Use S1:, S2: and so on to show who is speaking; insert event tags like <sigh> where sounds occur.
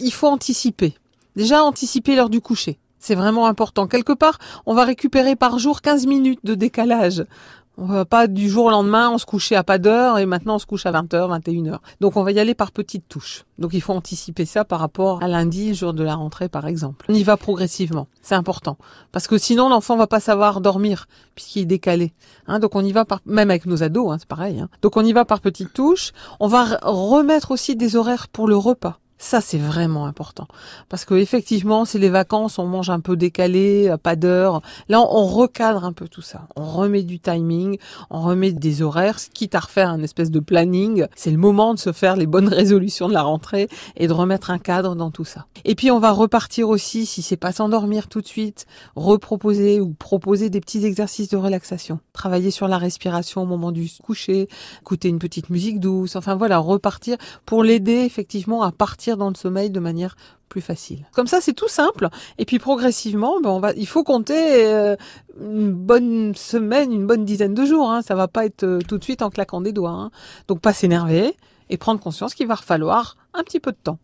S1: Il faut anticiper. Déjà anticiper l'heure du coucher. C'est vraiment important. Quelque part, on va récupérer par jour 15 minutes de décalage. On va pas du jour au lendemain, on se couchait à pas d'heure et maintenant on se couche à 20h, 21h. Donc on va y aller par petites touches. Donc il faut anticiper ça par rapport à lundi, jour de la rentrée par exemple. On y va progressivement, c'est important. Parce que sinon l'enfant va pas savoir dormir puisqu'il est décalé. Hein, donc on y va par, même avec nos ados, hein, c'est pareil. Hein. Donc on y va par petites touches. On va remettre aussi des horaires pour le repas. Ça, c'est vraiment important. Parce que effectivement, c'est les vacances, on mange un peu décalé, à pas d'heure. Là, on recadre un peu tout ça. On remet du timing, on remet des horaires, quitte à refaire un espèce de planning. C'est le moment de se faire les bonnes <laughs> résolutions de la rentrée et de remettre un cadre dans tout ça. Et puis, on va repartir aussi, si c'est pas s'endormir tout de suite, reproposer ou proposer des petits exercices de relaxation. Travailler sur la respiration au moment du coucher, écouter une petite musique douce. Enfin, voilà, repartir pour l'aider effectivement à partir dans le sommeil de manière plus facile. Comme ça, c'est tout simple. Et puis progressivement, ben on il faut compter euh, une bonne semaine, une bonne dizaine de jours. Hein. Ça va pas être euh, tout de suite en claquant des doigts. Hein. Donc pas s'énerver et prendre conscience qu'il va falloir un petit peu de temps.